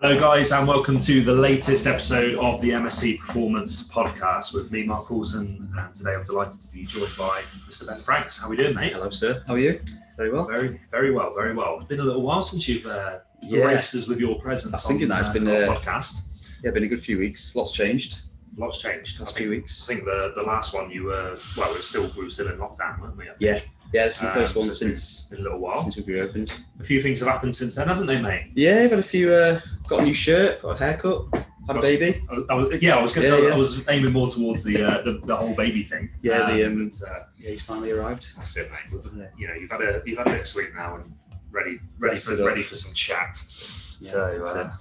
Hello, guys, and welcome to the latest episode of the MSC Performance Podcast with me, Mark Coulson. And today I'm delighted to be joined by Mr. Ben Franks. How are we doing, mate? Hello, sir. How are you? Very well. Very, very well, very well. It's been a little while since you've uh, Yeah. graced us with your presence. I was thinking on, that. It's uh, been, our uh, podcast. Yeah, been a good few weeks. Lots changed. Lots changed. Last think, few weeks. I think the, the last one you were well, we were still we were still in lockdown, weren't we? Yeah. Yeah, it's the Um, first so one it's since a little while. since we've reopened. A few things have happened since then, haven't they, mate? Yeah, I've had a few. Uh, got a new shirt. Got a haircut. Had a baby. I was, I was, yeah, I was going Yeah, yeah. I was aiming more towards the uh, the, the whole baby thing. Yeah, the, um, but, uh, Yeah, he's finally arrived. That's it, mate. Yeah. You know, you've had a you've had a bit of sleep now and ready ready for ready for some chat. So that's uh,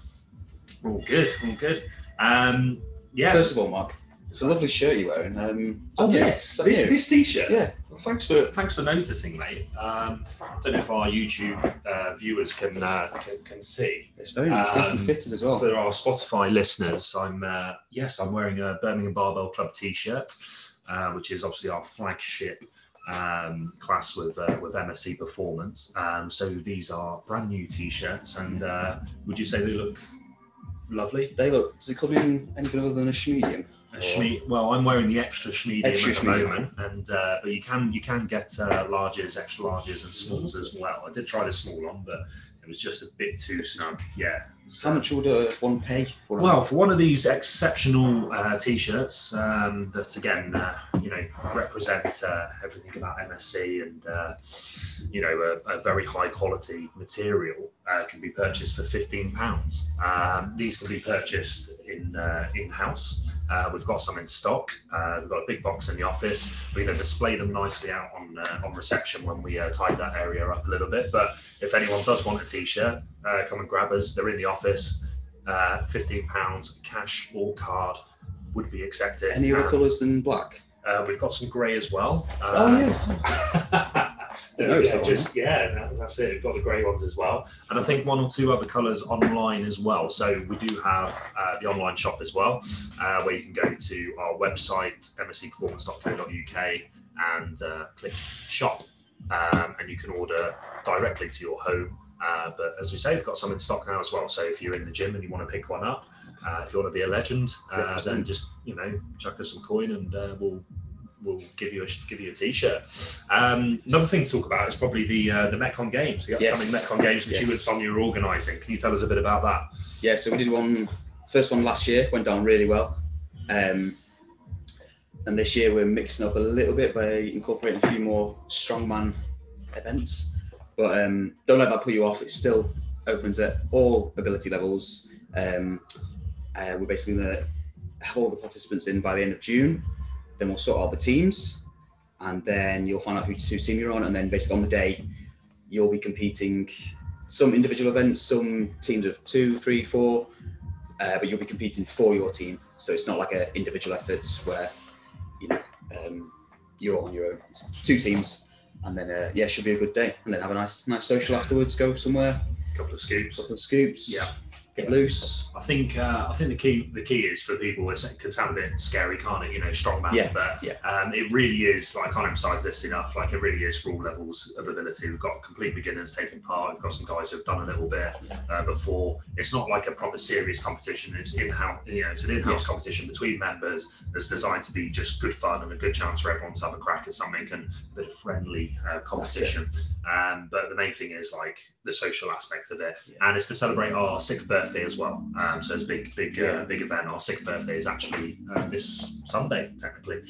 all good, all good. Um, yeah. First of all, Mark, it's a lovely shirt you're wearing. Um, oh is that you? yes, this, this t-shirt. Yeah. Thanks for thanks for noticing, mate. Um, I don't know if our YouTube uh, viewers can, uh, can can see. It's very nice. nice and Um, fitted as well. For our Spotify listeners, I'm uh, yes, I'm wearing a Birmingham Barbell Club T-shirt, uh, which is obviously our flagship um, class with uh, with MSC Performance. Um, so these are brand new T-shirts, and uh, would you say they look lovely? They look. Does it come in anything other than a medium? A well, I'm wearing the extra schmedium Extra at the moment, and uh, but you can you can get uh, larges, extra larges, and smalls as well. I did try the small on, but it was just a bit too snug. Yeah. So- How much would uh, one pay for? Well, for one of these exceptional uh, t-shirts um, that again, uh, you know, represent uh, everything about MSC and uh, you know a, a very high quality material, uh, can be purchased for fifteen pounds. Um, these can be purchased in uh, in house. Uh, we've got some in stock. Uh, we've got a big box in the office. We're going to display them nicely out on uh, on reception when we uh, tidy that area up a little bit. But if anyone does want a t-shirt, uh, come and grab us. They're in the office. Uh, Fifteen pounds, cash or card would be accepted. Any other colours than black? uh, we've got some grey as well. Oh, yeah. No, yeah, just yeah, that- that's it. We've got the grey ones as well, and I think one or two other colours online as well. So we do have uh, the online shop as well, uh, where you can go to our website mscperformance.co.uk and uh, click shop, um, and you can order directly to your home. Uh, but as we say, we've got some in stock now as well. So if you're in the gym and you want to pick one up, uh, if you want to be a legend, uh, then just you know chuck us some coin and uh, we'll we'll give you a give you a t-shirt. Um, another thing to talk about is probably the uh, the Metcon Games, the upcoming Yes. Metcon Games, which you and Yes. Sonia are organising. Can you tell us a bit about that? Yeah, so we did one first one last year, went down really well. Um, and this year we're mixing up a little bit by incorporating a few more strongman events. But um, don't let that put you off. It still opens at all ability levels. Um, uh, we're basically going to have all the participants in by the end of June. Then we'll sort out the teams, and then you'll find out who, team you're on. And then basically on the day, you'll be competing some individual events, some teams of two, three, four, uh, but you'll be competing for your team. So it's not like an individual effort where you know um, you're all on your own. It's two teams, and then uh, yeah, should be a good day. And then have a nice, nice social afterwards. Go somewhere, A couple of scoops. couple of scoops. Yeah. Get loose. I think uh, I think the key the key is for people. It can sound a bit scary, can't it? You know, strongman. Yeah, But yeah. um, it really is. Like, I can't emphasise this enough. Like it really is for all levels of ability. We've got complete beginners taking part. We've got some guys who've done a little bit uh, before. It's not like a proper serious competition. It's in house. You know, it's an in-house competition between members that's designed to be just good fun and a good chance for everyone to have a crack at something and a bit of friendly uh, competition. Um, but the main thing is like the social aspect of it, Yeah. and it's to celebrate our sixth birthday as well. Um, so it's a big, big, uh, big event. Our sixth birthday is actually uh, this Sunday, technically.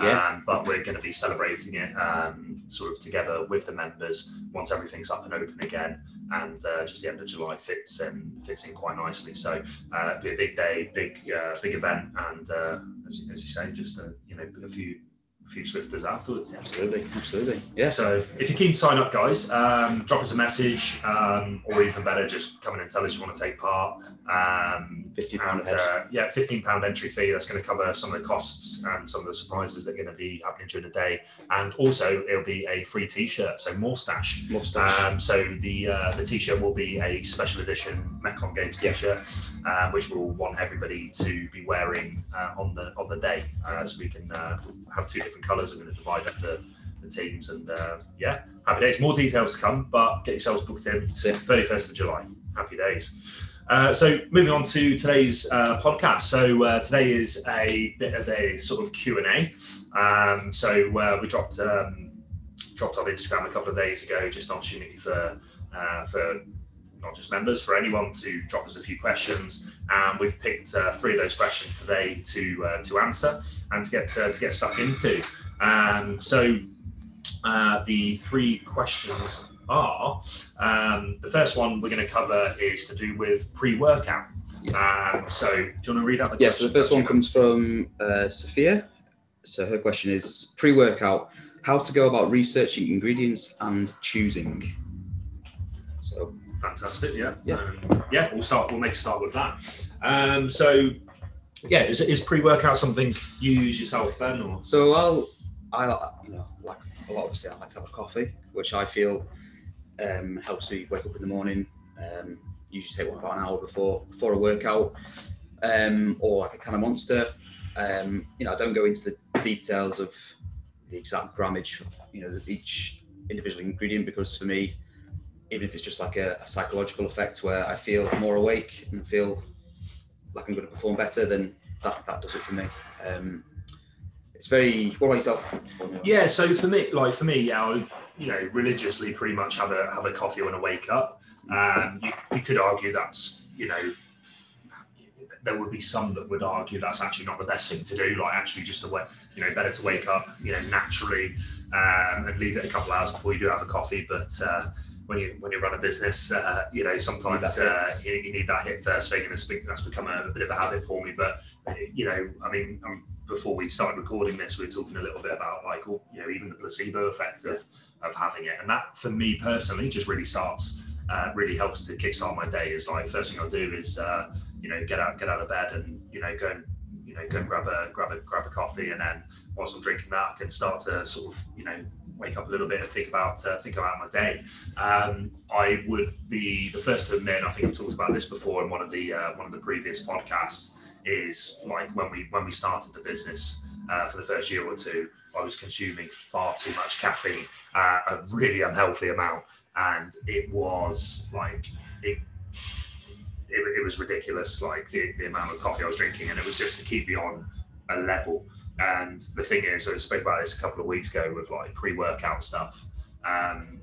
Yeah. Um, but we're going to be celebrating it um, sort of together with the members once everything's up and open again. And uh, just the end of July fits in fits in quite nicely. So uh, it'll be a big day, big uh, big event, and uh, as, you- as you say, just uh, you know a few few swifters afterwards. Absolutely, absolutely. Yeah. So if you're keen sign up, guys, um, drop us a message, um, or even better, just come in and tell us you want to take part. Um, Fifty pound uh, yeah, fifteen pound entry fee. That's going to cover some of the costs and some of the surprises that are going to be happening during the day. And also, it'll be a free T-shirt, so more stash. Mustache. Um, so the uh, the T-shirt will be a special edition Metcon Games T-shirt, uh, which we'll want everybody to be wearing uh, on the on the day, uh, so we can uh, have two different colours. We're going to divide up the, the teams, and uh, yeah, happy days. More details to come, but get yourselves booked in. That's it. Thirty first of July. happy days. Uh, so moving on to today's uh, podcast. So uh, today is a bit of a sort of Q and A. Um, so uh, we dropped um, dropped on Instagram a couple of days ago, just an opportunity for uh, for just members, for anyone to drop us a few questions. And we've picked uh, three of those questions today to uh, to answer and to get to, to get stuck into. Um, so uh, the three questions are um, the first one we're going to cover is to do with pre-workout. Um, so do you want to read out the Yeah, so the first one comes from uh, Sophia. So her question is pre-workout: How to go about researching ingredients and choosing. Fantastic. Yeah. Yeah. Um, yeah. We'll start. We'll make a start with that. Um, so, yeah, is, is pre-workout something you use yourself, Ben? Or So I'll, I you know, like a lot obviously, I like to have a coffee, which I feel um, helps me wake up in the morning. Um, usually take one about an hour before before a workout, um, or like a kind of monster. Um, you know, I don't go into the details of the exact grammage, of, you know, each individual ingredient because for me, even if it's just like a, a psychological effect where I feel more awake and feel like I'm going to perform better, then that, that does it for me. Um, it's very. What about yourself? yeah. So for me, like for me, yeah, I you know, religiously pretty much have a have a coffee when I wake up. Um, you, you could argue that's you know. There would be some that would argue that's actually not the best thing to do. Like actually, just to wait, you know, better to wake up, you know, naturally, um, and leave it a couple hours before you do have a coffee. But uh, when you when you run a business, uh, you know sometimes that uh, you, you need that hit first thing, and it's, that's become a, a bit of a habit for me. But you know, I mean, um, before we started recording this, we were talking a little bit about like all- you know even the placebo effect of of having it, and that for me personally just really starts. Uh, really helps to kickstart my day. Is like first thing I'll do is uh, you know get out get out of bed and you know go and you know go and grab a grab a grab a coffee, and then whilst I'm drinking that, I can start to sort of you know wake up a little bit and think about uh, think about my day. Um, I would be the first to admit. I think I've talked about this before in one of the uh, one of the previous podcasts. Is like when we when we started the business uh, for the first year or two, I was consuming far too much caffeine, uh, a really unhealthy amount, and it was like it. It, it was ridiculous, like the, the amount of coffee I was drinking, and it was just to keep me on a level. And the thing is, I spoke about this a couple of weeks ago with like pre-workout stuff. Um,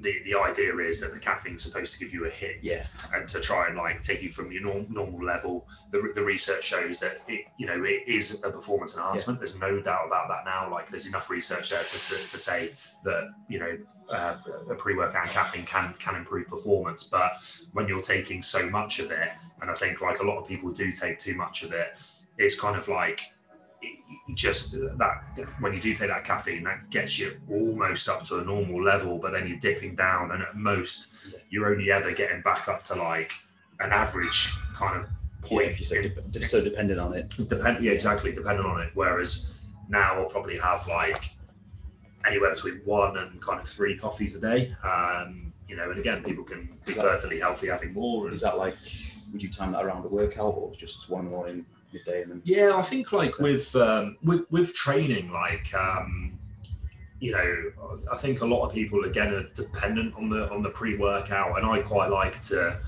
the the idea is that the caffeine's supposed to give you a hit, Yeah. and to try and like take you from your norm, normal level. The, the research shows that it you know it is a performance enhancement. There's no doubt about that now. Like there's enough research there to to say that you know uh, a pre-workout and caffeine can can improve performance, but when you're taking so much of it, and I think like a lot of people do take too much of it, it's kind of like just that when you do take that caffeine, that gets you almost up to a normal level, but then you're dipping down, and at most you're only ever getting back up to like an average kind of Yeah, point. if you're so, de- so dependent on it. Depend, yeah, exactly, dependent on it. Whereas now I'll probably have like anywhere between one and kind of three coffees a day. Um, you know, and again, people can be that- perfectly healthy having more. And, Is that like, would you time that around a workout or just one morning, and then? Yeah, I think like with um, with with training, like um, you know, I think a lot of people again are dependent on the on the pre workout, and I quite like to,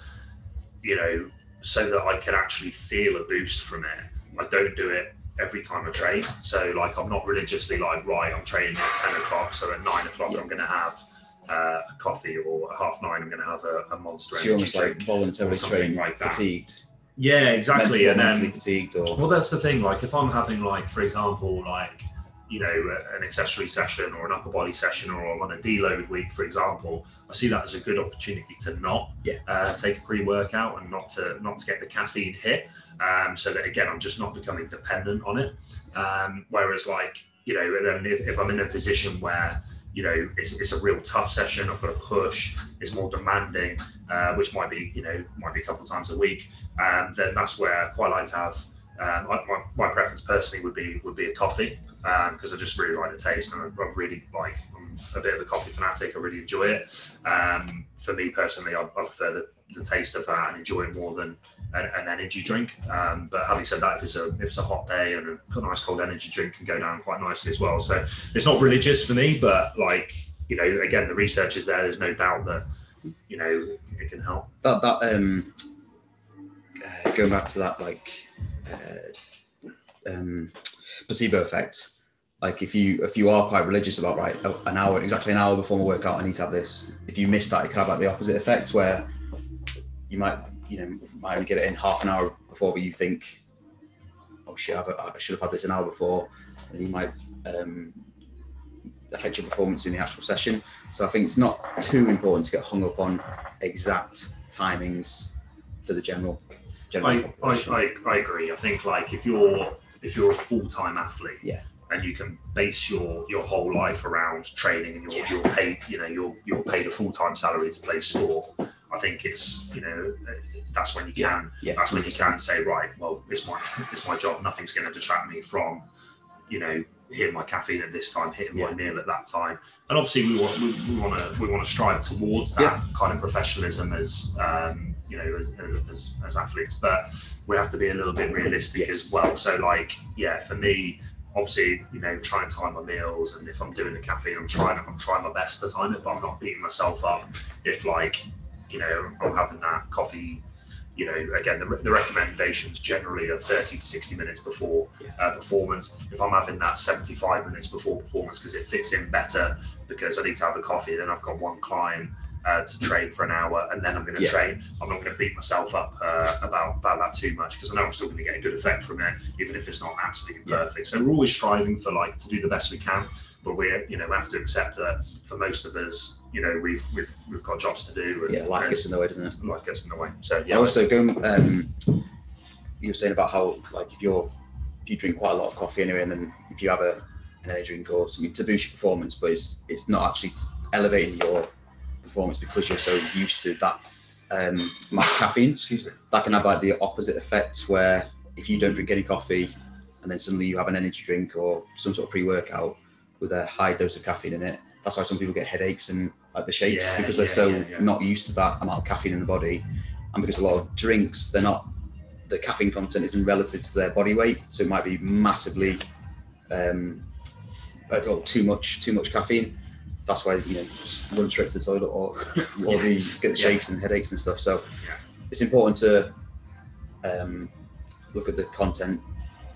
you know, so that I can actually feel a boost from it. I don't do it every time I train, so like I'm not religiously like right, I'm training at ten o'clock, so at nine o'clock Yeah. I'm going to have. Uh, a coffee or at half nine, I'm going to have a, a monster So energy almost like drink. voluntarily or something trained, like that. fatigued, Yeah, exactly. and then fatigued, or well, that's the thing. Like, if I'm having, like, for example, like, you know, an accessory session or an upper body session, or I'm on a deload week, for example, I see that as a good opportunity to not Yeah. uh, take a pre-workout and not to not to get the caffeine hit, um, so that again, I'm just not becoming dependent on it. Um, whereas, like, you know, then if, if I'm in a position where you know it's, it's a real tough session, I've got to push, it's more demanding, uh, which might be you know might be a couple of times a week, um, then that's where I quite like to have um, my, my preference personally would be would be a coffee because I just really like the taste and I, I really like I'm a bit of a coffee fanatic. I really enjoy it. Um, for me personally, I, I prefer the, the taste of that and enjoy it more than an, an energy drink. Um, but having said that, if it's a if it's a hot day and a nice cold energy drink can go down quite nicely as well. So it's not religious for me, but like you know, again, the research is there. There's no doubt that you know it can help. That that um, uh, going back to that like uh, um, placebo effect. Like if you if you are quite religious about right oh, an hour exactly an hour before my workout I need to have this. If you miss that, it can have like the opposite effect where you might you know might only get it in half an hour before, but you think, oh shit, I've, I should have had this an hour before, and you might um, affect your performance in the actual session. So I think it's not too important to get hung up on exact timings for the general. general I, I. I, I agree. I think like if you're if you're a full time athlete, Yeah. And you can base your your whole life around training and you're you're paid you know you're you're paid a full time salary to play sport. I think it's you know that's when you can yeah, that's when you can say right well it's my it's my job nothing's going to distract me from you know hitting my caffeine at this time hitting Yeah. my meal at that time and obviously we want we, we want to we want to strive towards that Yeah. kind of professionalism as um you know as, as as athletes but we have to be a little bit realistic Yes. as well so like yeah for me obviously you know try and time my meals and if i'm doing the caffeine i'm trying i'm trying my best to time it but i'm not beating myself up if like you know i'm having that coffee you know, again, the, the recommendations generally are 30 to 60 minutes before uh, performance. If I'm having that 75 minutes before performance because it fits in better because I need to have a coffee, then I've got one client uh, to train for an hour and then I'm going to Yeah. train. I'm not going to beat myself up uh, about, about that too much because I know I'm still going to get a good effect from it, even if it's not absolutely Yeah. perfect. So we're always striving for like to do the best we can, but we're, you know, we have to accept that for most of us, you know, we've we've we've got jobs to do. And yeah, life gets in the way, doesn't it? life gets in the way. So yeah, Also, going, um, you were saying about how, like, if you're if you drink quite a lot of coffee anyway, and then if you have a an energy drink or something to boost your performance, but it's it's not actually elevating your performance because you're so used to that um, amount of caffeine. excuse me. That can have like the opposite effect where if you don't drink any coffee and then suddenly you have an energy drink or some sort of pre-workout with a high dose of caffeine in it, that's why some people get headaches and like the shakes Yeah, because they're yeah, so yeah, yeah. not used to that amount of caffeine in the body, and because a lot of drinks they're not the caffeine content isn't relative to their body weight, so it might be massively um, uh, oh, too much too much caffeine. That's why you know run straight to the toilet or or the get the shakes and headaches and stuff. So Yeah. it's important to um, look at the content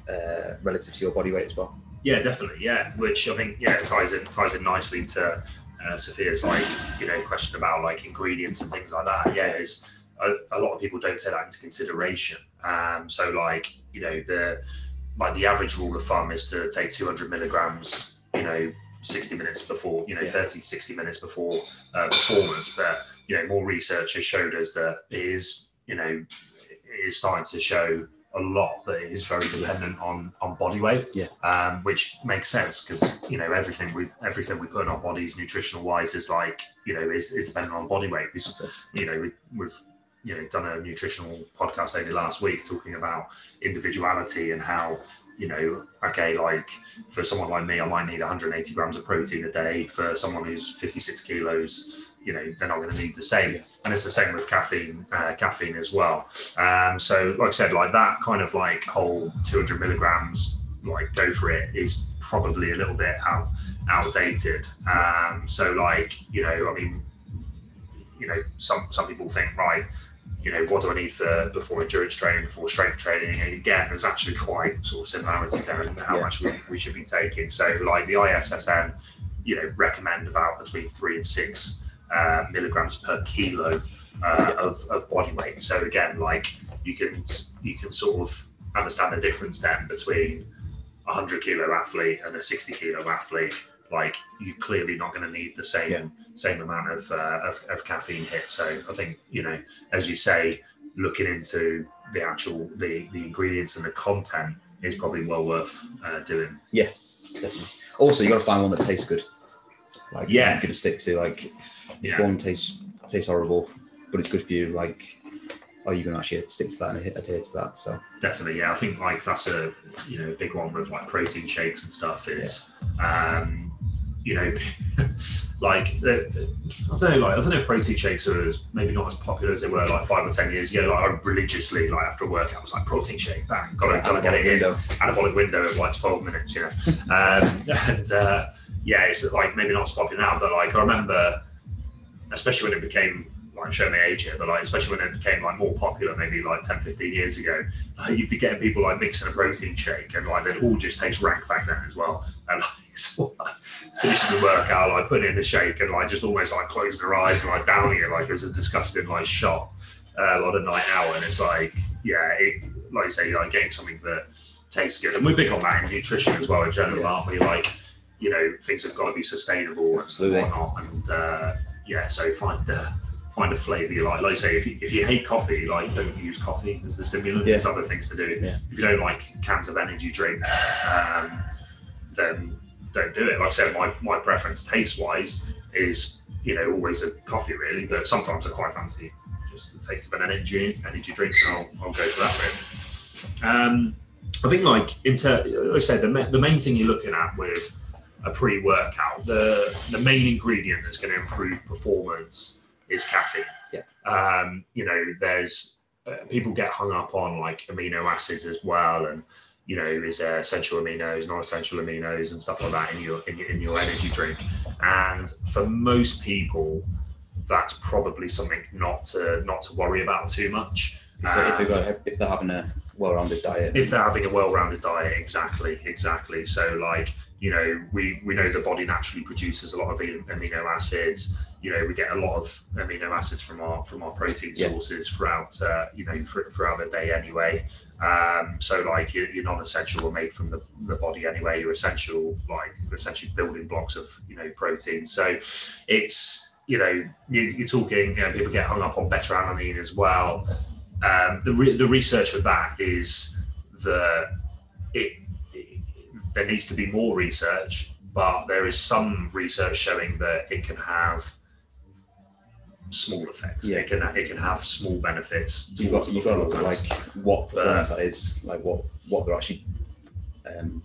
uh, relative to your body weight as well. Yeah, definitely. Yeah, which I think yeah ties in ties in nicely to uh, Sophia's like you know question about like ingredients and things like that. Yeah, is a, a lot of people don't take that into consideration. Um, so like you know the like the average rule of thumb is to take 200 milligrams. You know. 60 minutes before, you know, Yeah. 30, 60 minutes before uh, performance. But, you know, more research has showed us that it is, you know, it is starting to show a lot that it is very dependent on on body weight um, which makes sense because you know everything we everything we put in our bodies nutritional wise is like you know is, is dependent on body weight we, you know we, we've you know done a nutritional podcast only last week talking about individuality and how you know okay like for someone like me i might need 180 grams of protein a day. For someone who's 56 kilos you know they're not going to need the same. And it's the same with caffeine uh, caffeine as well. Um, so like i said like that kind of like whole 200 milligrams like go for it is probably a little bit out outdated. Um, so like you know i mean you know some some people think right you know what do i need for before endurance training before strength training? And again there's actually quite sort of similarities there in how Yeah. much we, we should be taking. So like the issn you know recommend about between three and six uh, milligrams per kilo uh, of, of body weight. So again like you can you can sort of understand the difference then between a 100 kilo athlete and a 60 kilo athlete like you're clearly not going to need the same Yeah. same amount of, uh, of of caffeine hit so i think you know as you say looking into the actual the the ingredients and the content is probably well worth uh, doing Yeah, definitely. Also, you got to find one that tastes good. Like, Yeah. you're gonna stick to like if Yeah. one tastes tastes horrible, but it's good for you. Like, are you gonna actually stick to that and adhere to that? So definitely yeah i think like that's a you know big one with like protein shakes and stuff is um you know like i don't know like i don't know if protein shakes are as maybe not as popular as they were like five or ten years ago. Like i religiously like after a workout was like protein shake bang gotta, Yeah, gotta get it in. anabolic window of like 12 minutes, you know. Um, and uh, yeah, it's like maybe not as popular now, but like I remember, especially when it became like show my age here, but like especially when it became like more popular, maybe like 10, 15 years ago, like, you'd be getting people like mixing a protein shake and like they'd all just taste rank back then as well. And like, so, like finishing the workout, like putting in the shake and like just almost like closing their eyes and like downing it like it was a disgusting like shot uh, on a night out. And it's like, yeah, it, like you say, like getting something that tastes good. And we're big on that in nutrition as well in general, aren't we? Like, you know, things have got to be sustainable Absolutely. and whatnot. And uh, yeah, so find the find a flavour you like. Like I say, if you, if you hate coffee, like don't use coffee as the stimulant. Yeah. There's other things to do. Yeah. If you don't like cans of energy drink, um, then don't do it. Like I said, my, my preference taste wise is you know always a coffee really, but sometimes I quite fancy just the taste of an energy energy drink, and I'll, I'll go for that. Really. Um, I think like in ter- like I said, the, ma- the main thing you're looking at with a pre-workout, the the main ingredient that's going to improve performance is caffeine. Yeah. Um, you know, there's uh, people get hung up on like amino acids as well, and you know, is there essential aminos, non-essential aminos, and stuff like that in your in your, in your energy drink. And for most people, that's probably something not to not to worry about too much. If, they, if, they've Um, if they're having a well-rounded diet, if they're having a well-rounded diet exactly exactly so like you know we we know the body naturally produces a lot of amino acids you know we get a lot of amino acids from our from our protein Yeah. sources throughout uh, you know thr- throughout the day anyway. Um so like your, your non-essential are made from the, the body anyway. Your essential like essentially building blocks of you know protein. So it's you know you, you're talking you know, people get hung up on beta alanine as well. Um, the, re- the research with that is that it, it there needs to be more research, but there is some research showing that it can have small effects. Yeah. It can it can have small benefits. you've got you've got to look at like what performance that is, like what what they're actually, um,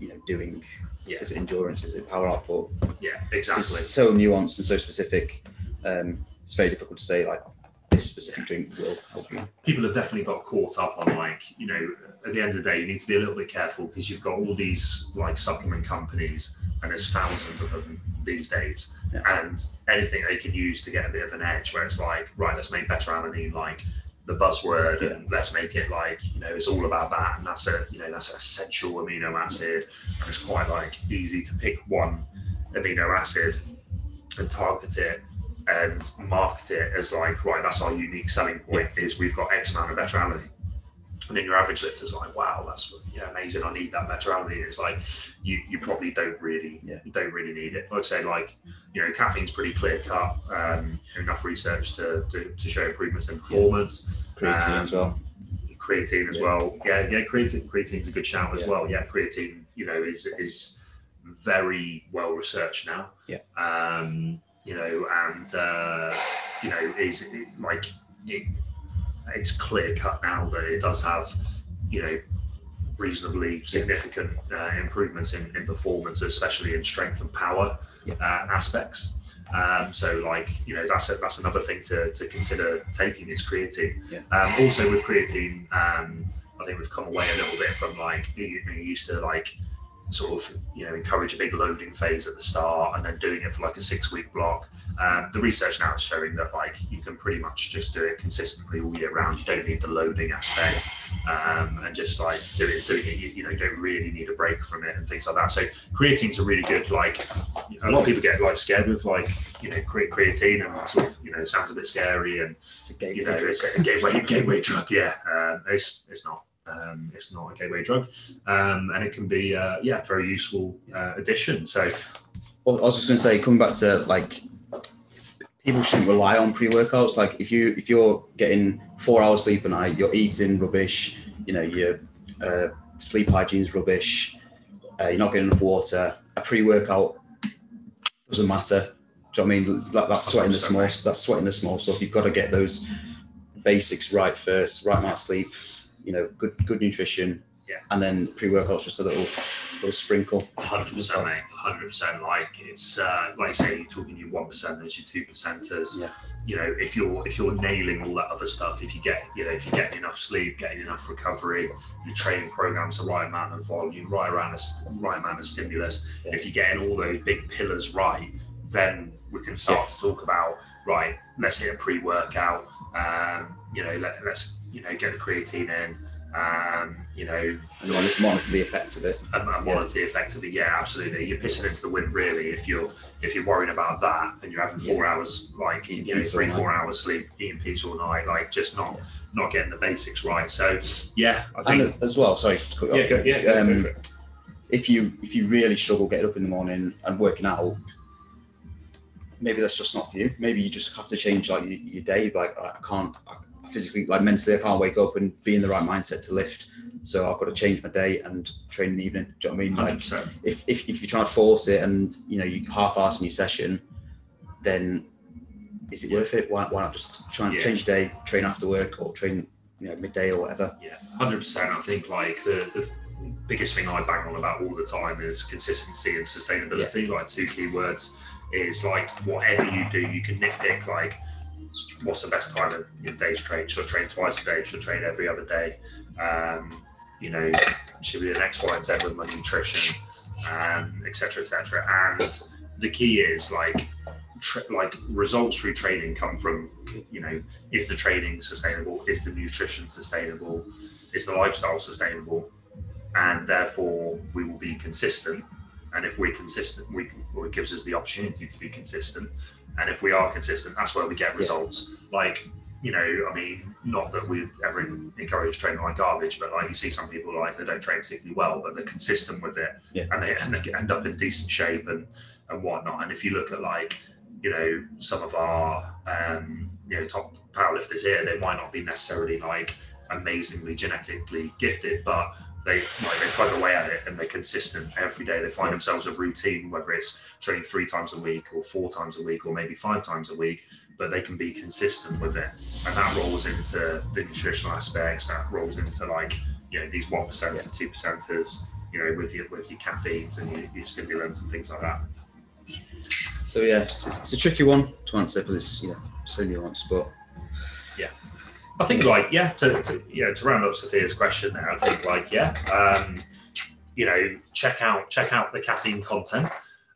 you know, doing. Yeah. Is it endurance? Is it power output? yeah, It's exactly. so nuanced and so specific. Um, it's very difficult to say like this specific drink will help you. people have definitely got caught up on like you know at the end of the day you need to be a little bit careful because you've got all these like supplement companies and there's thousands of them these days. Yeah. and anything they can use to get a bit of an edge where it's like right let's make beta alanine like the buzzword and let's make it like you know it's all about that. And that's a you know that's an essential amino acid. And it's quite like easy to pick one amino acid and target it and market it as like right that's our unique selling point is we've got x amount of beta alanine and then your average lifter's like wow that's yeah amazing i need that beta alanine it's like you you probably don't really Yeah. you don't really need it like i say like you know caffeine's pretty clear cut um enough research to, to, to show improvements in performance Creatine Um, as well. creatine as Yeah. well. Yeah, yeah, creatine creatine's a good shout as well. Yeah, creatine, you know, is is very well researched now. Yeah. Um, you know, and uh, you know, is it, like it, it's clear cut now that it does have, you know, reasonably significant uh, improvements in, in performance, especially in strength and power uh, aspects. Um, so, like, you know, that's a, that's another thing to, to consider taking is creatine. Um, also, with creatine, um, I think we've come away a little bit from like you, you used to like sort of you know encourage a big loading phase at the start and then doing it for like a six week block. Um, the research now is showing that like you can pretty much just do it consistently all year round. You don't need the loading aspect um, and just like do it, doing it. You, you know, you don't really need a break from it and things like that. So creatine's a really good like. A lot of people get like scared with like you know cre- creatine and sort of you know it sounds a bit scary and It's a gateway you know, drug. it's a gateway gateway drug. Yeah, um, it's it's not. Um, it's not a gateway drug, um, and it can be uh, yeah very useful uh, addition. So Well, I was just going to say, coming back to like, people shouldn't rely on pre-workouts. Like, if you if you're getting four hours sleep a night, you're eating rubbish. You know, your uh, sleep hygiene's rubbish. Uh, you're not getting enough water. A pre-workout doesn't matter. Do you know what I mean? That, that's sweating the small. That's sweating the small stuff. You've got to get those basics right first. Right amount of sleep. You know, good good nutrition. Yeah. And then pre-workouts just a little little sprinkle. hundred percent, mate, hundred percent. Like it's uh, like I say, you're talking your one percenters, your two percenters. Yeah. You know, if you're if you're nailing all that other stuff, if you get you know if you're getting enough sleep, getting enough recovery, your training programs the right amount of volume, right around a s- right amount of stimulus. Yeah. If you're getting all those big pillars right, then we can start to talk about right. Let's hit a pre-workout. Um, you know, let, let's you know get the creatine in. Um, you know, And monitor, monitor the effect of it. and, and monitor the effect of it. Yeah, absolutely. You're pissing into the wind really if you're if you're worried about that and you're having four hours like Eating you know three all night. four hours sleep, eating peace all night, like just not not getting the basics right. So yeah, I And as well, sorry, to cut you yeah, off. go, yeah, um, go if you if you really struggle getting up in the morning and working out, maybe that's just not for you. Maybe you just have to change like your, your day. Like I can't I physically, like mentally, I can't wake up and be in the right mindset to lift. So I've got to change my day and train in the evening. Do you know what I mean? Like percent. if, if, if you're trying to force it and you know you half-ass in your session, then is it worth it? Why, why not just try and Yeah. change your day, train after work or train you know midday or whatever? Yeah, hundred percent. I think like the, the biggest thing I bang on about all the time is consistency and sustainability. Like two key words is like whatever you do, you can nitpick like what's the best time of your day's train? Should I train twice a day? Should I train every other day? Um, you know, should be an X, Y, and Z with my nutrition, um, et cetera, et. And the key is like like results through training come from you know is the training sustainable is the nutrition sustainable is the lifestyle sustainable and therefore we will be consistent and if we're consistent we well, it gives us the opportunity to be consistent and if we are consistent that's where we get results. Like you know i mean not that we ever encourage training like garbage but like you see some people like they don't train particularly well but they're consistent with it. Yeah. and they, and they end up in decent shape and and whatnot. And if you look at like you know some of our um, you know top powerlifters here they might not be necessarily like amazingly genetically gifted but they like they plug away at it and they're consistent every day. They find themselves a routine whether it's training three times a week or four times a week or maybe five times a week but they can be consistent with it. And that rolls into the nutritional aspects that rolls into like you know these one percenters two percenters you know with your with your caffeines and your, your stimulants and things like that. So yeah, it's, it's a tricky one to answer because it's you know so nuanced, but I think like yeah to, to yeah to round up Sophia's question there I think like yeah um, you know check out check out the caffeine content.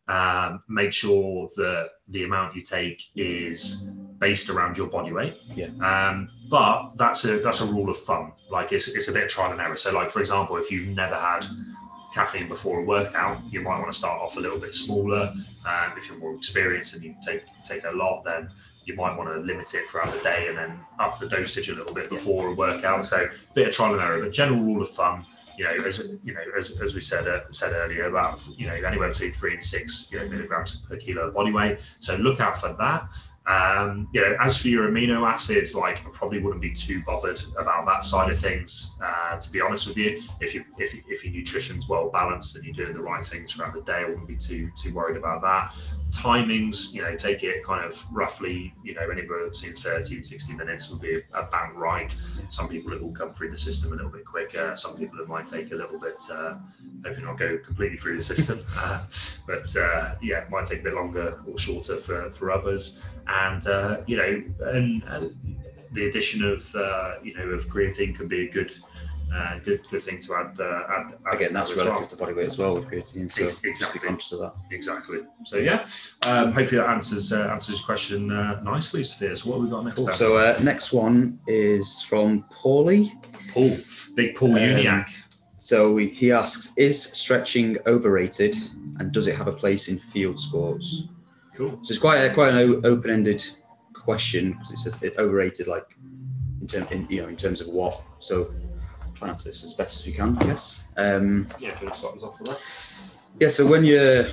Um, make sure that the amount you take is based around your body weight. Yeah. um, but that's a that's a rule of thumb. Like it's, it's a bit of trial and error. So like for example if you've never had caffeine before a workout you might want to start off a little bit smaller. Um, if you're more experienced and you take take a lot then you might want to limit it throughout the day and then up the dosage a little bit before a workout. So a bit of trial and error, but general rule of thumb, you know, as you know, as, as we said uh, said earlier, about you know anywhere between three and six you know, milligrams per kilo of body weight. So look out for that. Um, you know, as for your amino acids, like I probably wouldn't be too bothered about that side of things. Uh, to be honest with you, if you if, if your nutrition's well balanced and you're doing the right things throughout the day, I wouldn't be too too worried about that timings, you know, take it kind of roughly, you know, anywhere between 30 and 60 minutes would be about right. Some people it will come through the system a little bit quicker. Some people it might take a little bit, uh, hopefully not go completely through the system. Uh, but uh, yeah, it might take a bit longer or shorter for, for others. And, uh, you know, and uh, the addition of, uh, you know, of creatine can be a good, uh, good, good thing to add. Uh, add, add again that's as well. relative to body weight as well with creatine. So Ex- just be exactly. conscious of that. Exactly. So yeah, um, hopefully that answers uh, answers your question uh, nicely, Sophia. So what have we got next? Cool. So uh, next one is from Paulie. Paul, big Paul Um, Uniac. So he- he asks, is stretching overrated, and does it have a place in field sports? Cool. So it's quite a, quite an o- open-ended question because it says it overrated, like in term, in, you know, in terms of what. So try and answer this as best as you can, I guess. Um, Yeah, do you want to start us off with that? yeah. So when you're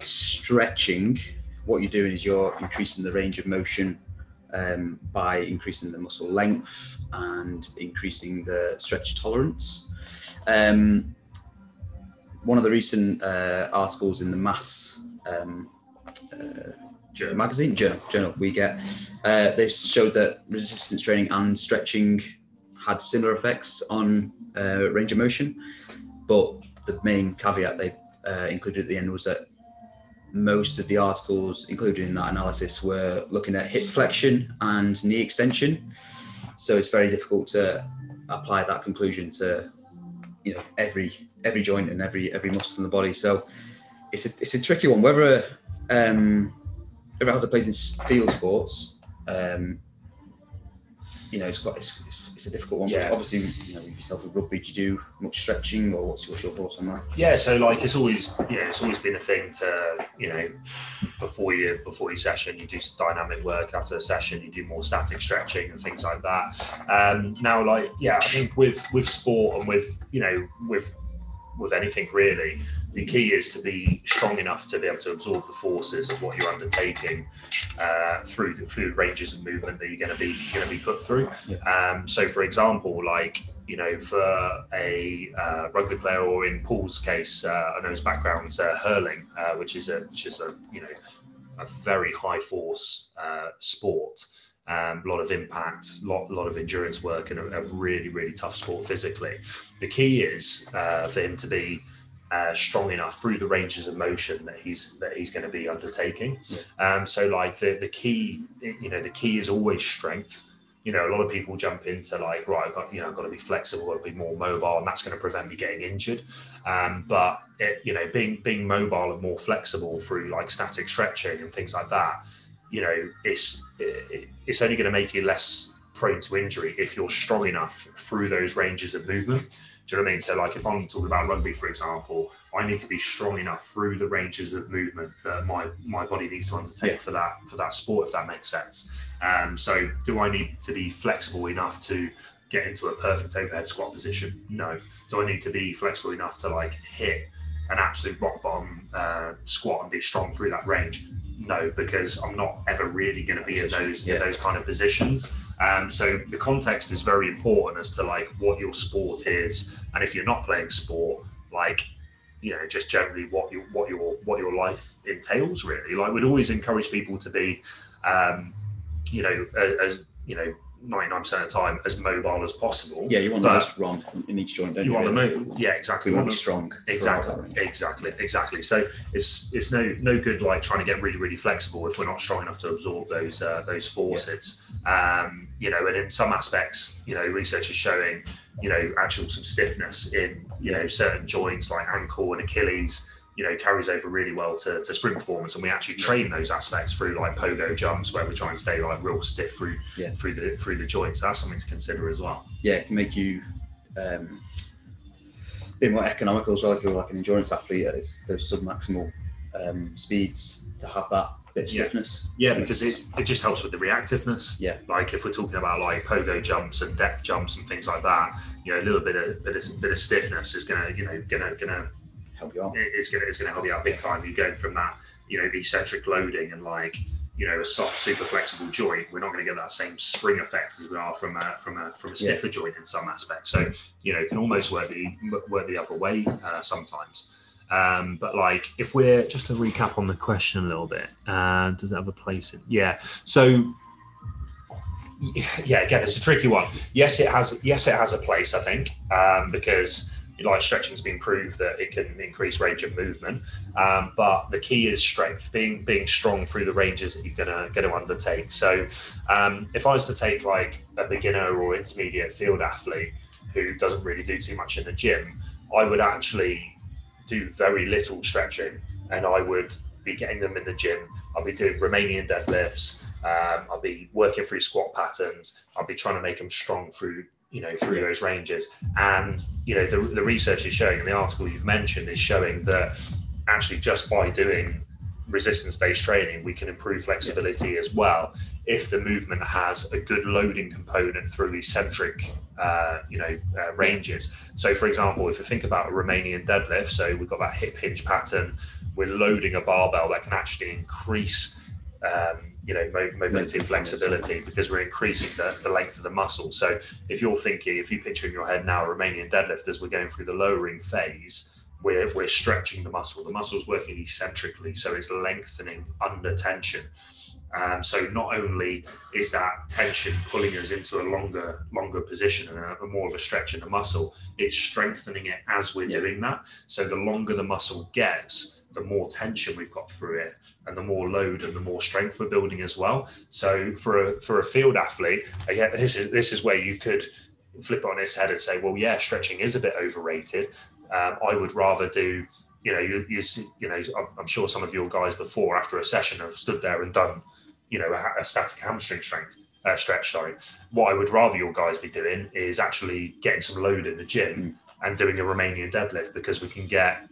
stretching, what you're doing is you're increasing the range of motion um, by increasing the muscle length and increasing the stretch tolerance. Um, one of the recent uh, articles in the Mass um, uh, magazine journal, journal we get, uh, they showed that resistance training and stretching had similar effects on uh, range of motion, but the main caveat they uh, included at the end was that most of the articles included in that analysis were looking at hip flexion and knee extension. So it's very difficult to apply that conclusion to you know every every joint and every every muscle in the body. So it's a it's a tricky one. Whether um, has a place in field sports, um, you know, it's got it's, it's, it's a difficult one. Yeah. Obviously, you know, with yourself with rugby, do you do much stretching, or what's, what's your thoughts on that? Yeah, so like it's always yeah, it's always been a thing to you know before you before your session you do some dynamic work after the session you do more static stretching and things like that. Um, now like yeah, I think with with sport and with you know with with anything really, the key is to be strong enough to be able to absorb the forces of what you're undertaking uh, through the, through ranges of movement that you're going to be going to be put through. Um, so, for example, like you know, for a uh, rugby player, or in Paul's case, uh, I know his background's uh, hurling, uh, which is a which is a you know a very high force uh, sport. Um, a lot of impact, a lot, lot of endurance work, and a, a really, really tough sport physically. The key is uh, for him to be uh, strong enough through the ranges of motion that he's that he's going to be undertaking. Um, so, like the the key, you know, the key is always strength. You know, a lot of people jump into like, right, I've got you know, I've got to be flexible, I've got to be more mobile, and that's going to prevent me getting injured. Um, but it, you know, being being mobile and more flexible through like static stretching and things like that, you know, it's it's only going to make you less prone to injury if you're strong enough through those ranges of movement. Do you know what I mean? So, like, if I'm talking about rugby, for example, I need to be strong enough through the ranges of movement that my my body needs to undertake Yeah. for that for that sport, if that makes sense. Um, so, do I need to be flexible enough to get into a perfect overhead squat position? No. Do I need to be flexible enough to like hit an absolute rock bottom uh, squat and be strong through that range? No, because I'm not ever really going to be in those Yeah. in those kind of positions. Um, so the context is very important as to like what your sport is, and if you're not playing sport, like you know, just generally what your what your what your life entails. Really, like we'd always encourage people to be, um, you know, as you know, ninety nine percent of the time as mobile as possible. Yeah, you want the most wrong in each joint, don't you? You want the move. yeah, exactly. We You want to the- be strong. Exactly, exactly, exactly. So it's it's no no good like trying to get really really flexible if we're not strong enough to absorb those uh, those forces. Um, you know, and in some aspects, you know, research is showing, you know, actual some stiffness in you know certain joints like ankle and Achilles. You know, carries over really well to, to sprint performance, and we actually train those aspects through like pogo jumps, where we try and stay like real stiff through Yeah. through the through the joints. That's something to consider as well. yeah, it can make you um, a bit more economical as well if you're like an endurance athlete its- those sub-maximal um, speeds to have that bit of Yeah. stiffness. Yeah, because it, it just helps with the reactiveness. Yeah. Like if we're talking about like pogo jumps and depth jumps and things like that, you know, a little bit of bit of, bit of stiffness is gonna, you know, gonna gonna Help you out. it's gonna it's gonna help you out big time. You're going from that, you know, eccentric loading and like you know a soft, super flexible joint. We're not going to get that same spring effects as we are from a from a from a Yeah. stiffer joint in some aspects. So you know, it can almost work the work the other way uh, sometimes. Um, but like, if we're just to recap on the question a little bit, uh, does it have a place in? Yeah. So yeah, again, it's a tricky one. Yes, it has. Yes, it has a place. I think um, because like stretching's been proved that it can increase range of movement. Um, but the key is strength, being being strong through the ranges that you're gonna to undertake. So um, if I was to take like a beginner or intermediate field athlete who doesn't really do too much in the gym, I would actually do very little stretching, and I would be getting them in the gym. I'll be doing Romanian deadlifts. Um, I'll be working through squat patterns. I'll be trying to make them strong through you know through those ranges. And you know the, the research is showing, and the article you've mentioned is showing that actually just by doing resistance-based training, we can improve flexibility as well if the movement has a good loading component through eccentric, uh, you know, uh, ranges. So, for example, if you think about a Romanian deadlift, so we've got that hip hinge pattern, we're loading a barbell that can actually increase, um, you know, mobility and flexibility because we're increasing the, the length of the muscle. So, if you're thinking, if you picture in your head now a Romanian deadlift as we're going through the lowering phase, we're, we're stretching the muscle. The muscle's working eccentrically, so it's lengthening under tension. Um, so not only is that tension pulling us into a longer, longer position and a, a more of a stretch in the muscle, it's strengthening it as we're Yeah. doing that. So the longer the muscle gets, the more tension we've got through it, and the more load and the more strength we're building as well. So for a for a field athlete, again, this is this is where you could flip on its head and say, well, yeah, stretching is a bit overrated. Um, I would rather do you know, you, you see, you know, I'm, I'm sure some of your guys before after a session have stood there and done, you know, a, a static hamstring strength uh, stretch. Sorry, what I would rather your guys be doing is actually getting some load in the gym and doing a Romanian deadlift because we can get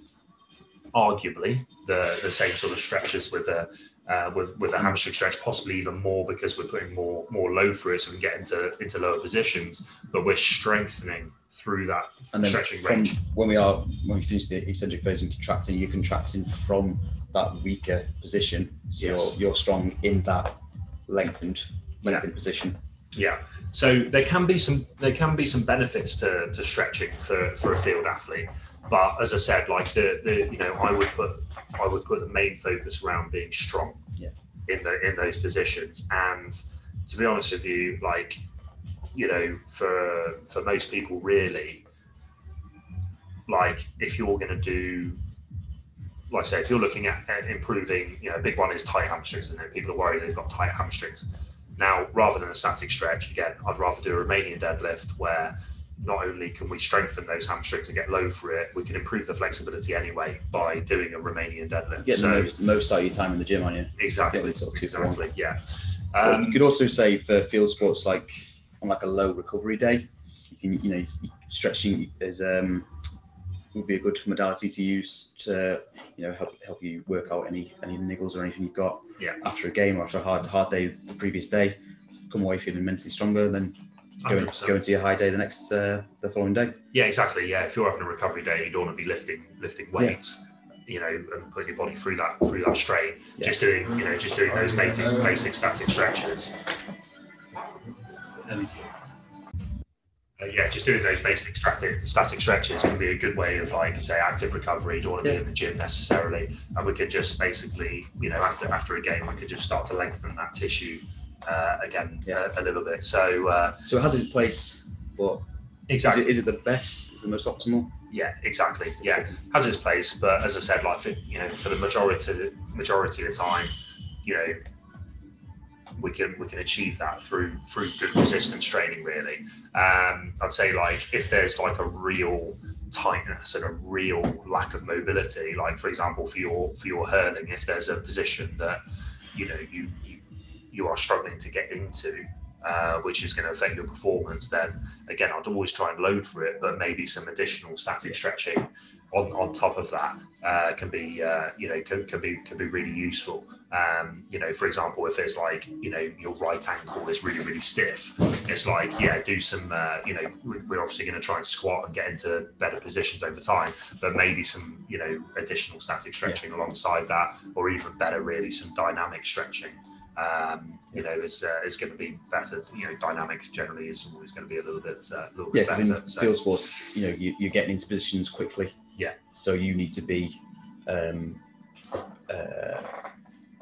arguably the the same sort of stretches with a uh, with with a hamstring stretch, possibly even more because we're putting more more load through it, so we can get into into lower positions. But we're strengthening through that And then stretching range. when we are when we finish the eccentric phase and contracting, you're contracting from that weaker position. So Yes. you're you're strong in that lengthened lengthened position. Yeah. So there can be some there can be some benefits to, to stretching for, for a field athlete. But as I said, like the, the you know, I would put I would put the main focus around being strong Yeah. in the in those positions. And to be honest with you, like, you know, for for most people really, like if you're gonna do like I say, if you're looking at, at improving, you know, a big one is tight hamstrings, and then people are worried they've got tight hamstrings. Now, rather than a static stretch, again, I'd rather do a Romanian deadlift where not only can we strengthen those hamstrings and get low for it, we can improve the flexibility anyway by doing a Romanian deadlift. Getting so the most, most out of your time in the gym, aren't you? exactly, sort of two for one. exactly, yeah. Um, you could also say for field sports, like on like a low recovery day, you can you know stretching is um would be a good modality to use to you know help help you work out any any niggles or anything you've got Yeah. after a game or after a hard hard day the previous day. Come away feeling mentally stronger, then go, in, 100%. go into your high day the next uh, the following day. Yeah, exactly. Yeah, if you're having a recovery day, you don't want to be lifting lifting weights, you know, and putting your body through that through that strain. Yeah. Just doing, you know, just doing those basic basic static stretches. Uh, yeah, just doing those basic static static stretches can be a good way of like say active recovery. You don't want to Yeah. be in the gym necessarily, and we could just basically, you know, after after a game, we could just start to lengthen that tissue uh, again Yeah. a, a little bit. So uh, So it has its place, but exactly. is, it, is it the best? Is it the most optimal? Yeah, exactly. Yeah, has its place, but as I said, like for, you know, for the majority majority of the time, you know, we can we can achieve that through through good resistance training. Really, um, I'd say like if there's like a real tightness and a real lack of mobility, like for example for your for your hurling, if there's a position that you know you you, you are struggling to get into. Uh, which is going to affect your performance, then again, I'd always try and load for it, but maybe some additional static stretching on, on top of that uh, can be, uh, you know, can, can be can be really useful. Um, you know, for example, if it's like, you know, your right ankle is really really stiff, it's like, yeah, do some, uh, you know, we- we're obviously going to try and squat and get into better positions over time, but maybe some, you know, additional static stretching alongside that, or even better, really, some dynamic stretching um, you know, is uh, is going to be better. You know, dynamics generally is always going to be a little bit uh, a little Yeah, bit because better. in so- field sports, you know, you, you're getting into positions quickly. Yeah. So you need to be um, uh,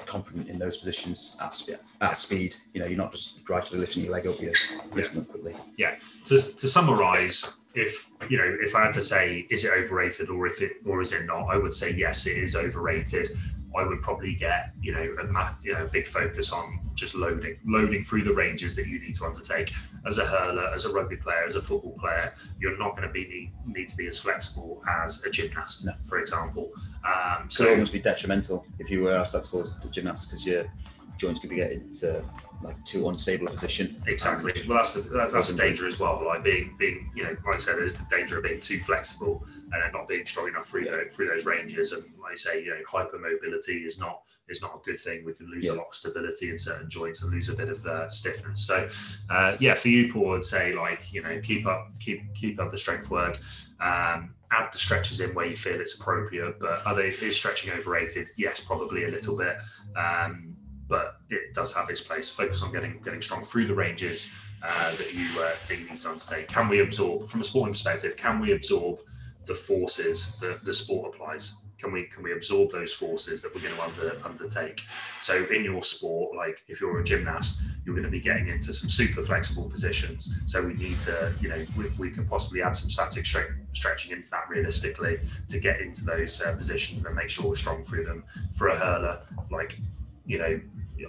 confident in those positions at, sp- at speed. You know, you're not just gradually lifting your leg up, you're lifting them quickly. Yeah. To, to summarize, if you know, if I had to say, is it overrated or if it or is it not, I would say yes, it is overrated. I would probably get you know a ma- you know big focus on just loading, loading through the ranges that you need to undertake as a hurler, as a rugby player, as a football player. You're not going to be need, to be as flexible as a gymnast, No. for example. Um, So it almost be detrimental if you were as flexible as the gymnast because your joints could be getting to like too unstable a position. Exactly. Well, that's the that, that's the danger as well. Like being being you know, like I said, there's the danger of being too flexible and then not being strong enough through the, through those ranges. And like I say, you know, hypermobility is not is not a good thing. We can lose a lot of stability in certain joints and lose a bit of uh, stiffness. So, uh, yeah, for you, Paul, I'd say like you know, keep up keep keep up the strength work. Um, add the stretches in where you feel it's appropriate. But are they is stretching overrated? Yes, probably a little bit. Um, but it does have its place. Focus on getting getting strong through the ranges uh, that you uh, need to undertake. Can we absorb, from a sporting perspective, can we absorb the forces that the sport applies? Can we can we absorb those forces that we're going to under, undertake? So in your sport, like if you're a gymnast, you're going to be getting into some super flexible positions. So we need to, you know, we, we can possibly add some static stre- stretching into that realistically to get into those uh, positions and make sure we're strong through them. For a hurler, like you know,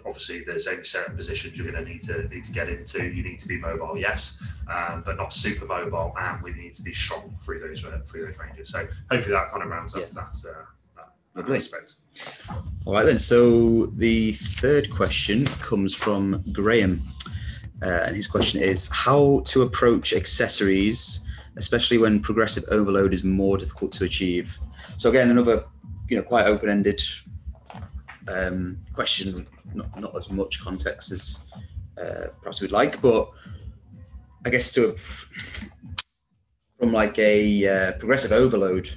obviously there's only certain positions you're going to need to need to get into. You need to be mobile, yes, um, but not super mobile, and we need to be strong through those uh, through those ranges. So hopefully that kind of rounds up that, uh, that, that Lovely. aspect. All right then. So the third question comes from Graham, uh, and his question is how to approach accessories, especially when progressive overload is more difficult to achieve. So again, another you know quite open-ended um, question, not not as much context as uh, perhaps we'd like, but I guess to from like a uh, progressive overload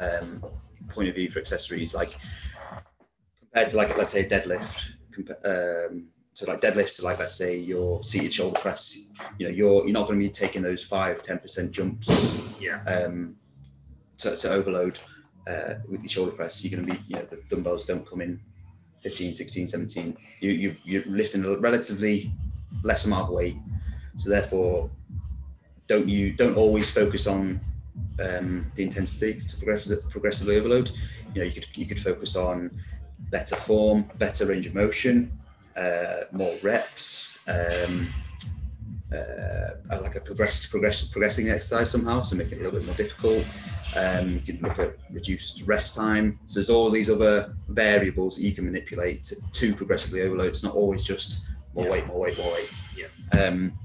um, point of view for accessories, like compared to like let's say deadlift, compa- um, so like deadlift to like let's say your seated shoulder press, you know, you're you're not going to be taking those five, 10 percent jumps Yeah, um, to, to overload uh, with your shoulder press. You're going to be, you know, the dumbbells don't come in 15, 16, 17. You, you, you're lifting a relatively less amount of weight. So therefore, don't you don't always focus on um, the intensity to progressive, progressively overload. You know, you could you could focus on better form, better range of motion, uh, more reps, um, uh, like a progress, progress, progressing exercise somehow, so make it a little bit more difficult. Um, you can look at reduced rest time. So there's all these other variables that you can manipulate to, to progressively overload. It's not always just more Yeah. weight, more weight, more weight. Yeah. Um,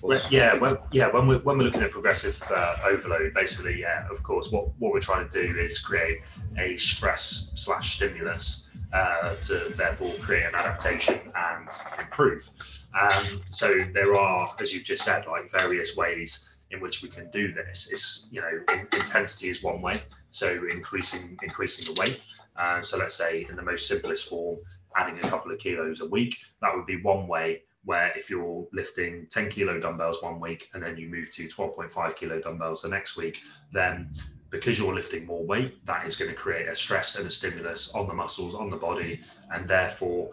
Well, yeah, well, yeah. When we're when we're looking at progressive uh, overload, basically, yeah, of course, what what we're trying to do is create a stress slash stimulus uh, to therefore create an adaptation and improve. Um, so there are, as you've just said, like various ways in which we can do this. It's you know, in, intensity is one way, so increasing increasing the weight. Uh, so let's say in the most simplest form, adding a couple of kilos a week, that would be one way where if you're lifting 10 kilo dumbbells one week and then you move to 12.5 kilo dumbbells the next week, then because you're lifting more weight, that is going to create a stress and a stimulus on the muscles, on the body, and therefore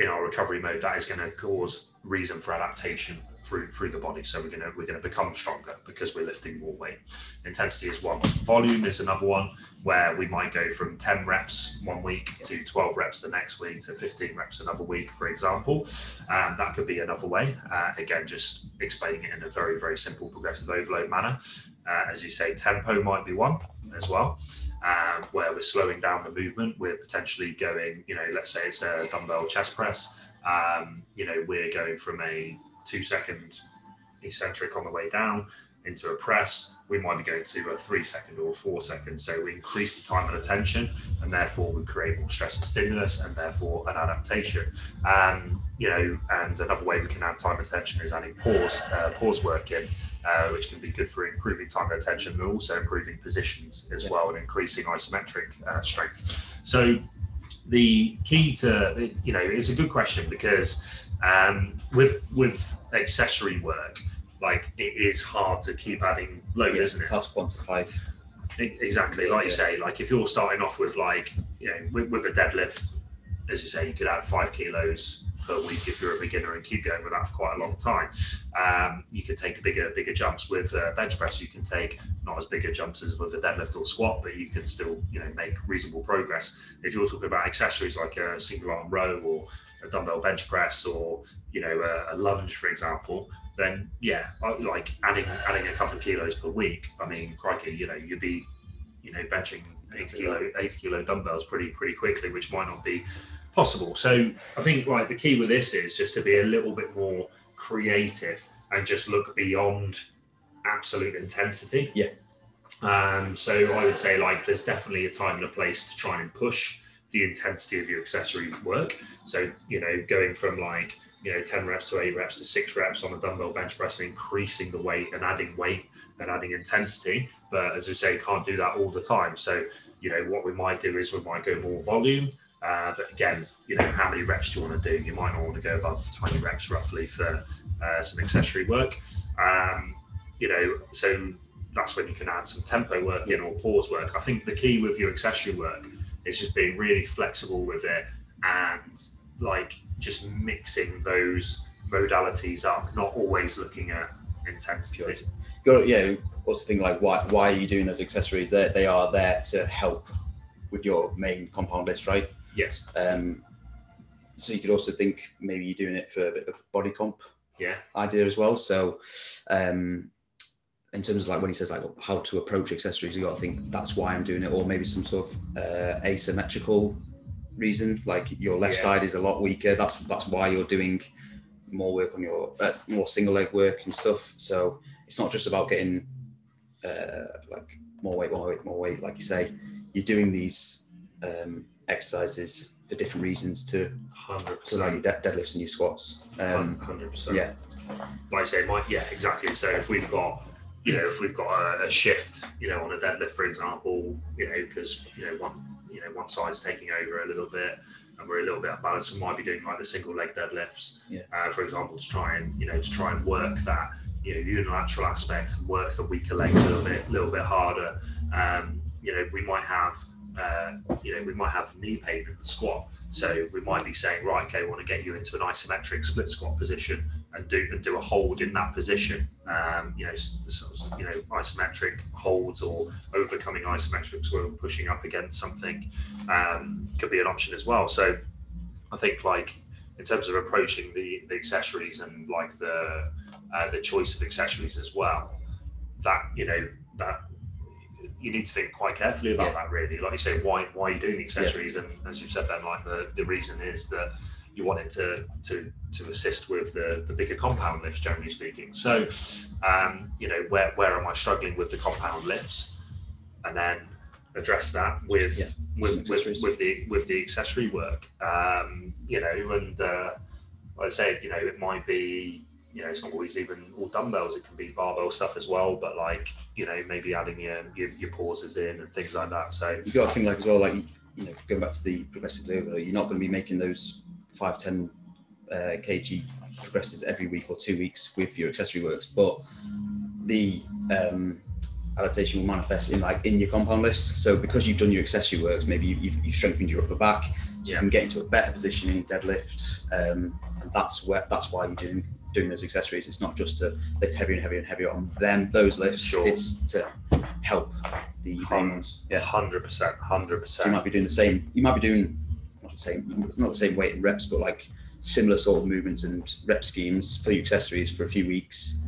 in our recovery mode, that is going to cause reason for adaptation through through the body. So we're gonna we're gonna become stronger because we're lifting more weight. Intensity is one. Volume is another one where we might go from 10 reps one week to 12 reps the next week to 15 reps another week, for example. Um, that could be another way. Uh, again, just explaining it in a very, very simple progressive overload manner. Uh, as you say, tempo might be one as well, um, where we're slowing down the movement. We're potentially going, you know, let's say it's a dumbbell chest press. Um, you know, we're going from a two second eccentric on the way down into a press. We might be going to a three second or four second. So we increase the time under tension, and therefore we create more stress and stimulus, and therefore an adaptation. Um, you know, and another way we can add time under tension is adding pause, uh, pause work in, uh, which can be good for improving time under tension, but also improving positions as Yeah. well and increasing isometric uh, strength. So the key to you know it's a good question because um, with with accessory work like it is hard to keep adding load yeah, isn't it hard to quantify. Exactly like you say like if you're starting off with like you know with, with a deadlift as you say you could add five kilos per week if you're a beginner and keep going with that for quite a long time. Um, you can take bigger bigger jumps with uh, bench press. You can take not as bigger jumps as with a deadlift or squat but you can still you know make reasonable progress. If you're talking about accessories like a single arm row or a dumbbell bench press or you know a, a lunge for example then yeah like adding adding a couple of kilos per week i mean crikey you know you'd be you know benching 80 kilo. 80 kilo dumbbells pretty pretty quickly which might not be possible. So i think like the key with this is just to be a little bit more creative and just look beyond absolute intensity. Yeah. um so i would say like there's definitely a time and a place to try and push the intensity of your accessory work. So you know going from like you know 10 reps to 8 reps to 6 reps on a dumbbell bench press and increasing the weight and adding weight and adding intensity. But as I say you can't do that all the time. So you know what we might do is we might go more volume uh, but again you know how many reps do you want to do you might not want to go above 20 reps roughly for uh, some accessory work um, you know so that's when you can add some tempo work in or pause work i think the key with your accessory work is just being really flexible with it and like just mixing those modalities up not always looking at intensity Purity. Go, yeah, what's the thing like? Why why are you doing those accessories? They they are there to help with your main compound lifts, right? Yes Um, so you could also think maybe you're doing it for a bit of body comp Yeah. idea as well. So, um, in terms of like when he says like how to approach accessories, you got to think that's why I'm doing it, or maybe some sort of uh, asymmetrical reason, like your left Yeah. side is a lot weaker. That's that's why you're doing more work on your uh, more single leg work and stuff. So it's not just about getting uh, like more weight, more weight, more weight. Like you say, you're doing these um, exercises for different reasons to Hundred to like your de- deadlifts and your squats. Um, Hundred percent. yeah, like I say, my, yeah, exactly. So if we've got, you know, if we've got a, a shift, you know, on a deadlift, for example, you know, because you know one, you know, one side's taking over a little bit, and we're a little bit unbalanced, we might be doing like the single leg deadlifts, Yeah. uh, for example, to try and you know to try and work that you know unilateral aspect and work the weaker leg a little bit, little bit harder. Um, you know, we might have. Uh, you know, we might have knee pain in the squat, so we might be saying, right, okay, we want to get you into an isometric split squat position and do and do a hold in that position. Um, you know, you know, isometric holds or overcoming isometrics where we're pushing up against something um, could be an option as well. So I think like in terms of approaching the, the accessories and like the uh, the choice of accessories as well, that you know that you need to think quite carefully about Yeah. that really. Like you say, why why are you doing accessories? And as you've said, then like the, the reason is that you want it to to to assist with the, the bigger compound lifts, generally speaking. So, um, you know, where where am I struggling with the compound lifts, and then address that with Yeah, with, with with the with the accessory work. Um, you know, and uh, like I say, you know, it might be. You know, it's not always even all dumbbells. It can be barbell stuff as well. But like, you know, maybe adding your your, your pauses in and things like that. So you got to think like as well, like you know, going back to the progressive overload, you're not going to be making those five, 10 uh, kg progresses every week or two weeks with your accessory works, but the um, adaptation will manifest in like in your compound lifts. So because you've done your accessory works, maybe you- you've, you've strengthened your upper back, so Yeah. you can get into a better position in deadlift, um, and that's where that's why you're doing doing those accessories. It's not just to lift heavier and heavier and heavier on them those lifts. Sure. It's to help the main ones. Yeah. hundred percent, hundred So you might be doing the same. You might be doing not the same. It's not the same weight and reps, but like similar sort of movements and rep schemes for your accessories for a few weeks,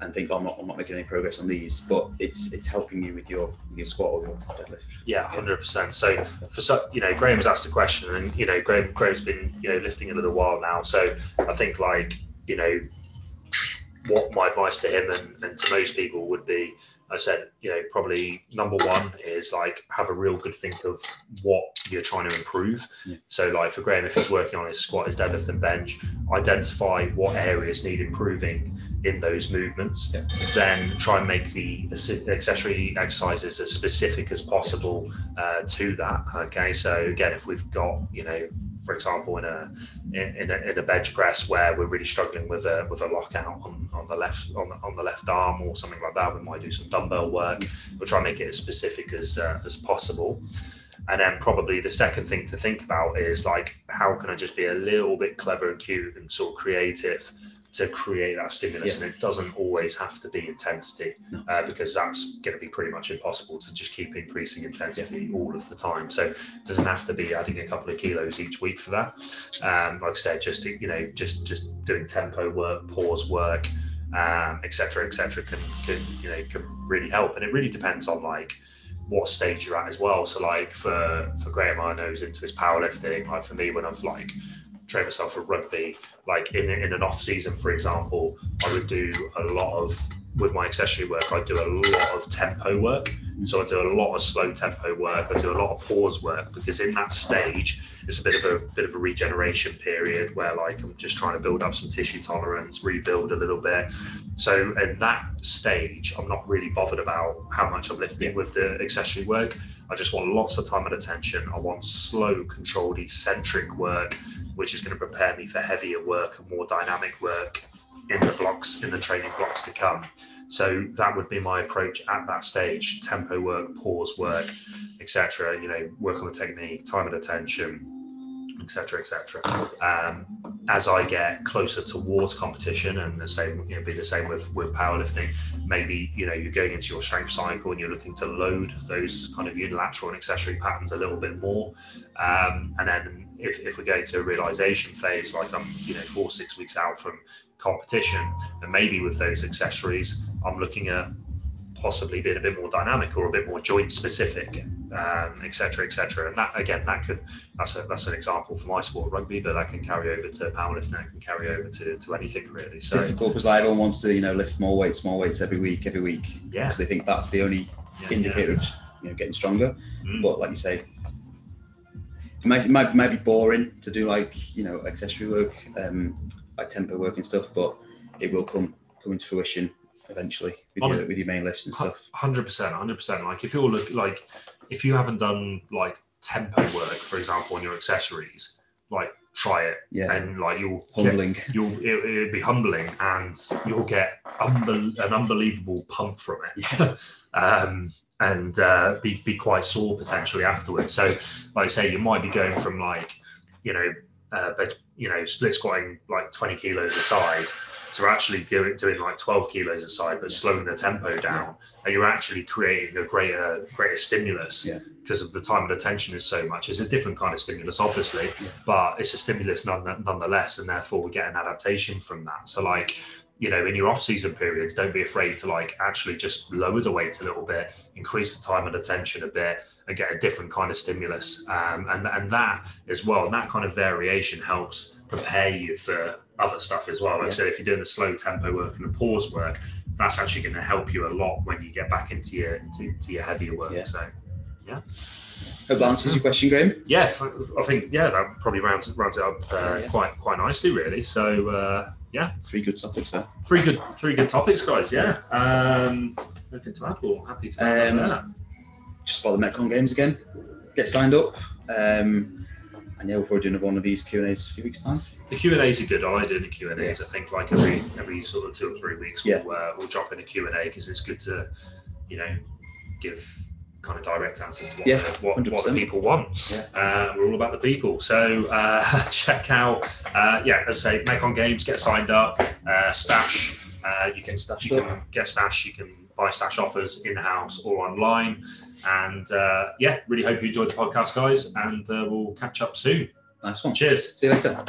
and think oh, I'm not I'm not making any progress on these, but it's it's helping you with your with your squat or your deadlift. Yeah, hundred percent. So for so, you know, Graham's asked a question, and you know, Graham Graham's been you know lifting a little while now. So I think like you know, what my advice to him and, and to most people would be, I said, you know, probably number one is like have a real good think of what you're trying to improve. Yeah. So like for Graham, if he's working on his squat, his deadlift, and bench, identify what areas need improving in those movements. Yeah. Then try and make the accessory exercises as specific as possible uh, to that. Okay, so again, if we've got you know, for example, in a in, in, a, in a bench press where we're really struggling with a with a lockout on, on the left on the, on the left arm or something like that, we might do some dumbbell work. We'll try and make it as specific as uh, as possible. And then probably the second thing to think about is like, how can I just be a little bit clever and cute and sort of creative to create that stimulus? And it doesn't always have to be intensity No. uh, because that's going to be pretty much impossible to just keep increasing intensity all of the time. So it doesn't have to be adding a couple of kilos each week for that. Um, like I said, just you know, just just doing tempo work, pause work, um, etc., cetera, et cetera, can, can you know can really help. And it really depends on like what stage you're at as well. So like for for Graham, I know he's into his powerlifting. Like for me, when I've like trained myself for rugby, like in in an off season, for example, I would do a lot of with my accessory work. I do a lot of tempo work. So I do a lot of slow tempo work. I do a lot of pause work because in that stage, it's a bit of a bit of a regeneration period where like I'm just trying to build up some tissue tolerance, rebuild a little bit. So in that stage, I'm not really bothered about how much I'm lifting with the accessory work. I just want lots of time under tension. I want slow, controlled, eccentric work, which is going to prepare me for heavier work and more dynamic work in the blocks, in the training blocks to come. So that would be my approach at that stage: tempo work, pause work, etc. You know, work on the technique, time under tension, etc etc um, as i get closer towards competition and the same you know, be the same with with powerlifting maybe you know you're going into your strength cycle and you're looking to load those kind of unilateral and accessory patterns a little bit more. Um, and then if, if we're going to a realization phase like i'm you know four six weeks out from competition and maybe with those accessories i'm looking at possibly being a bit more dynamic or a bit more joint specific, um, et cetera, et cetera. And that again, that could that's a, that's an example for my sport, rugby, but that can carry over to powerlifting, that can carry over to, to anything really. So difficult because like everyone wants to you know lift more weights, more weights every week, every week. Yeah. Because they think that's the only yeah, indicator of you know getting stronger. Mm. But like you say, it might, it might, it might be boring to do like you know accessory work, um, like tempo work and stuff, but it will come come into fruition eventually with your, with your main lifts and stuff. Hundred percent, hundred percent. Like if you're look like if you haven't done like tempo work, for example, on your accessories, like try it, Yeah, and like you'll get, humbling. you'll it, it'll be humbling, and you'll get unbel- an unbelievable pump from it. um, and uh, be be quite sore potentially afterwards. So, like I say, you might be going from like you know, uh, but you know, split squatting like twenty kilos a to actually doing, doing like 12 kilos a side, but slowing the tempo down, and you're actually creating a greater greater stimulus Yeah. because of the time under tension is so much. It's a different kind of stimulus, obviously, Yeah. but it's a stimulus none, nonetheless, and therefore we get an adaptation from that. So, like, you know, in your off-season periods, don't be afraid to like actually just lower the weight a little bit, increase the time under tension a bit, and get a different kind of stimulus. Um, and and that as well, and that kind of variation helps prepare you for other stuff as well. Like I said, if you're doing the slow tempo work and the pause work, that's actually going to help you a lot when you get back into your to, to your heavier work. Yeah. So yeah. Hope that answers your question, Graham. yeah, I think yeah, that probably rounds rounds it up uh, Yeah. quite quite nicely, really. So uh, yeah, Three good topics there. three good three good topics, guys. Yeah. Um, anything to add? Or happy to Um. Just about the Metcon games again. Get signed up. Um, and yeah, we'll probably do another one of these Q and A's a few weeks time. The Q and A's are good. I like doing the Q and A's. I think like every every sort of two or three weeks, we'll uh, we'll drop in a Q and A because it's good to you know give kind of direct answers to what Yeah, the, what, what the people want. Uh, we're all about the people. So uh, check out uh, yeah, as I say, Metcon games, get signed up, uh, stash. Uh, you can Get stashed you up. can get stash. You can buy stash offers in house or online. And uh, yeah, really hope you enjoyed the podcast, guys. And uh, we'll catch up soon. Nice one. Cheers. See you later.